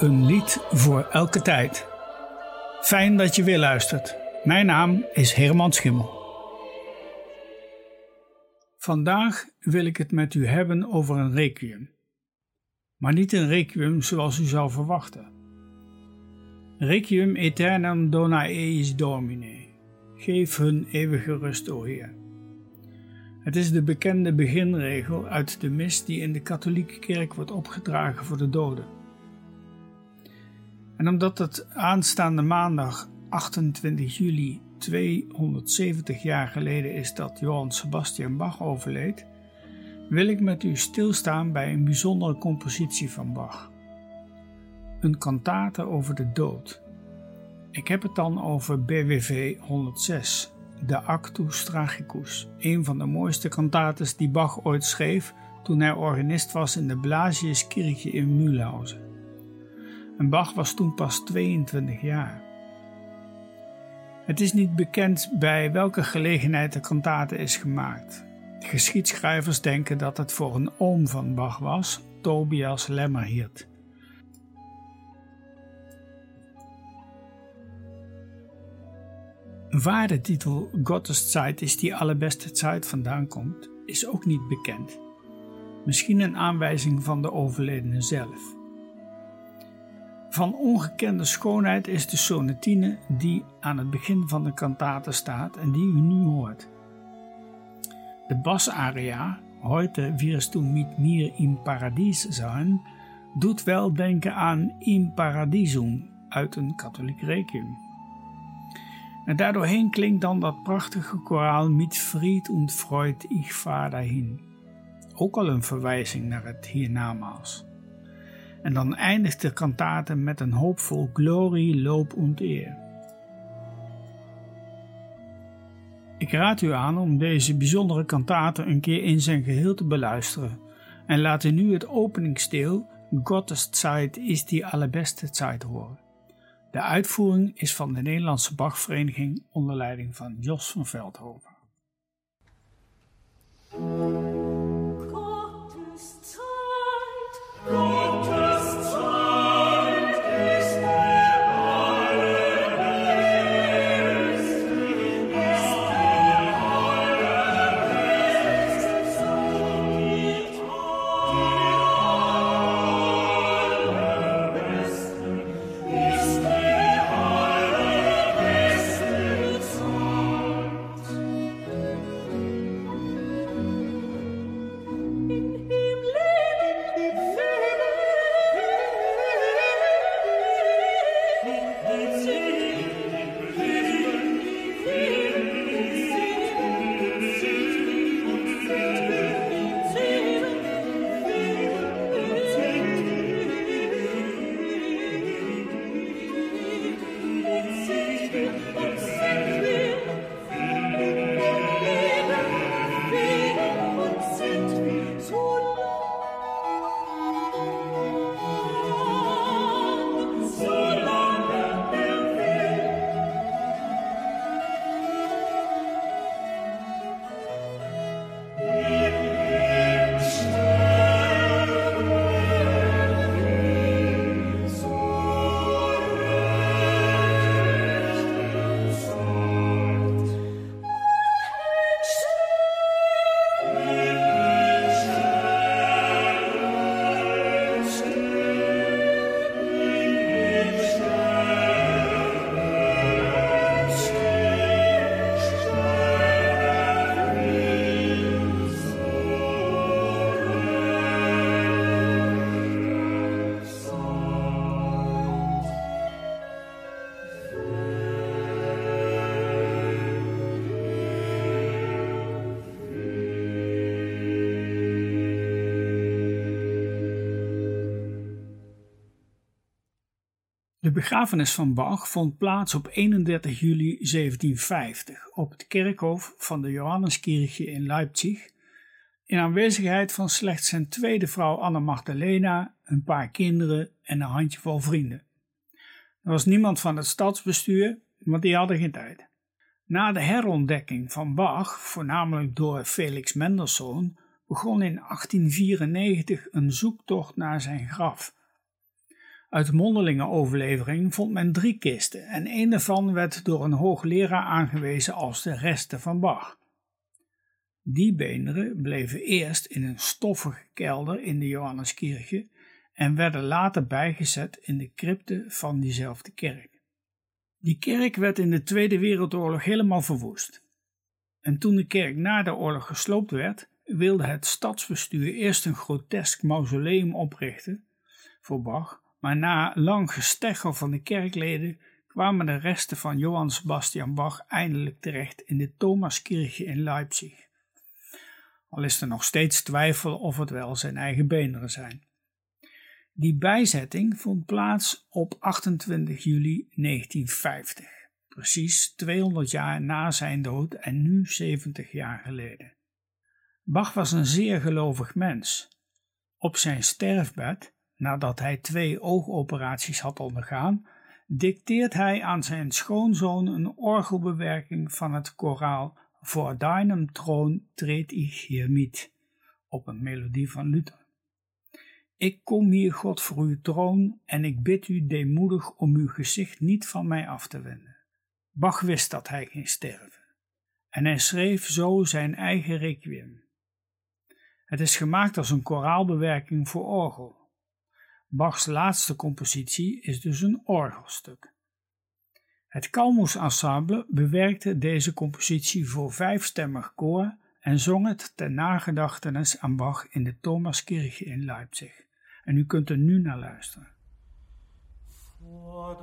Een lied voor elke tijd. Fijn dat je weer luistert. Mijn naam is Herman Schimmel. Vandaag wil ik het met u hebben over een requiem. Maar niet een requiem zoals u zou verwachten. Requiem aeternam dona eis domine. Geef hun eeuwige rust, o Heer. Het is de bekende beginregel uit de mis die in de katholieke kerk wordt opgedragen voor de doden. En omdat het aanstaande maandag 28 juli 270 jaar geleden is dat Johann Sebastian Bach overleed, wil ik met u stilstaan bij een bijzondere compositie van Bach. Een kantate over de dood. Ik heb het dan over BWV 106, de Actus Tragicus, een van de mooiste kantates die Bach ooit schreef toen hij organist was in de Blasiuskirche in Mühlhausen. En Bach was toen pas 22 jaar. Het is niet bekend bij welke gelegenheid de kantate is gemaakt. Geschiedschrijvers denken dat het voor een oom van Bach was, Tobias Lemmerhirt. Waar de titel Gotteszeit is die allerbeste tijd vandaan komt, is ook niet bekend. Misschien een aanwijzing van de overledene zelf. Van ongekende schoonheid is de sonatine die aan het begin van de kantate staat en die u nu hoort. De basaria, heute wirst du mit mir im Paradies sein, doet wel denken aan In Paradisum uit een katholiek requiem. En daardoorheen klinkt dan dat prachtige koraal Mit Fried und Freud ich fahr dahin. Ook al een verwijzing naar het hiernamaals. En dan eindigt de kantate met een hoopvol glorie, loop und eer. Ik raad u aan om deze bijzondere kantate een keer in zijn geheel te beluisteren en laat u nu het openingsdeel Gottes Zeit is die allerbeste tijd horen. De uitvoering is van de Nederlandse Bachvereniging onder leiding van Jos van Veldhoven. Begrafenis van Bach vond plaats op 31 juli 1750 op het kerkhof van de Johanneskirche in Leipzig, in aanwezigheid van slechts zijn tweede vrouw Anna Magdalena, een paar kinderen en een handjevol vrienden. Er was niemand van het stadsbestuur, want die hadden geen tijd. Na de herontdekking van Bach, voornamelijk door Felix Mendelssohn, begon in 1894 een zoektocht naar zijn graf Uit mondelinge overlevering vond men drie kisten en een daarvan werd door een hoogleraar aangewezen als de resten van Bach. Die beenderen bleven eerst in een stoffige kelder in de Johanneskirche en werden later bijgezet in de crypte van diezelfde kerk. Die kerk werd in de Tweede Wereldoorlog helemaal verwoest. En toen de kerk na de oorlog gesloopt werd, wilde het stadsbestuur eerst een grotesk mausoleum oprichten voor Bach, maar na lang gesteggel van de kerkleden kwamen de resten van Johann Sebastian Bach eindelijk terecht in de Thomaskirche in Leipzig. Al is er nog steeds twijfel of het wel zijn eigen beenderen zijn. Die bijzetting vond plaats op 28 juli 1950, precies 200 jaar na zijn dood en nu 70 jaar geleden. Bach was een zeer gelovig mens. Op zijn sterfbed, nadat hij twee oogoperaties had ondergaan, dicteert hij aan zijn schoonzoon een orgelbewerking van het koraal Voor deinem troon treed ich hier mit, op een melodie van Luther. Ik kom hier, God, voor uw troon en ik bid u deemoedig om uw gezicht niet van mij af te wenden. Bach wist dat hij ging sterven en hij schreef zo zijn eigen requiem. Het is gemaakt als een koraalbewerking voor orgel. Bachs laatste compositie is dus een orgelstuk. Het Kalmus Ensemble bewerkte deze compositie voor vijfstemmig koor en zong het ten nagedachtenis aan Bach in de Thomaskirche in Leipzig. En u kunt er nu naar luisteren. Voor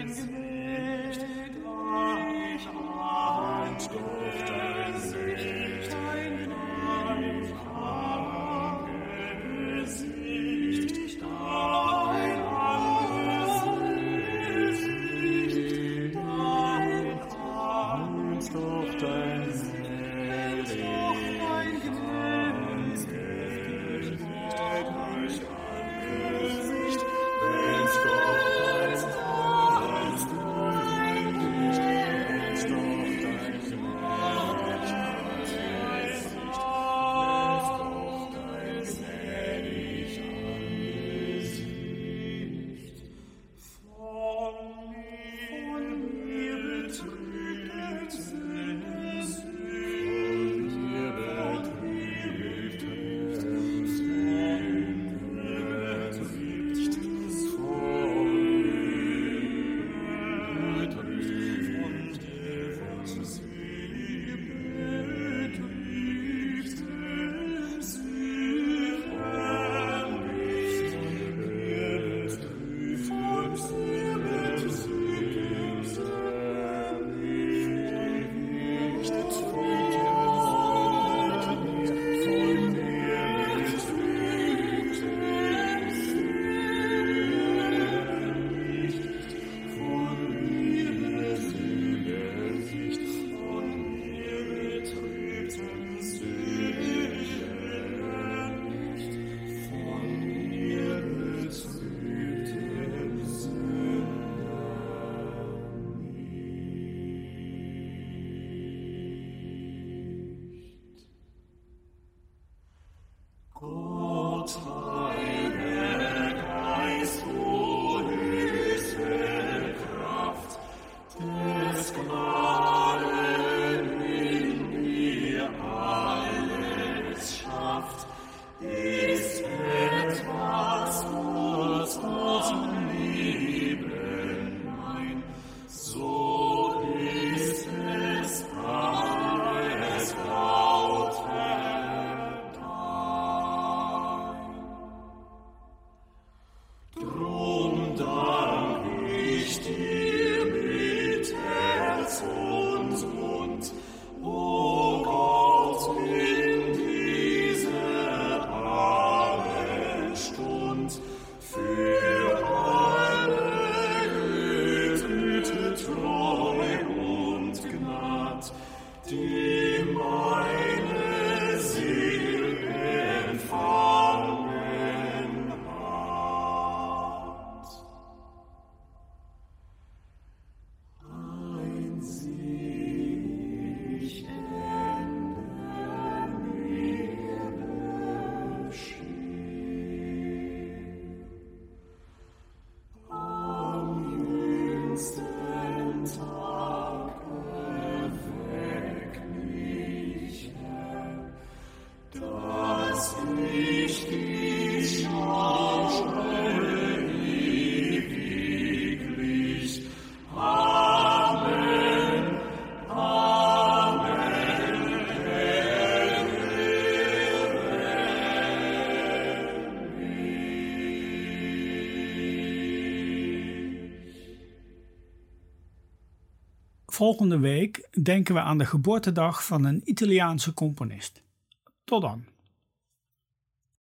friends. Volgende week denken we aan de geboortedag van een Italiaanse componist. Tot dan.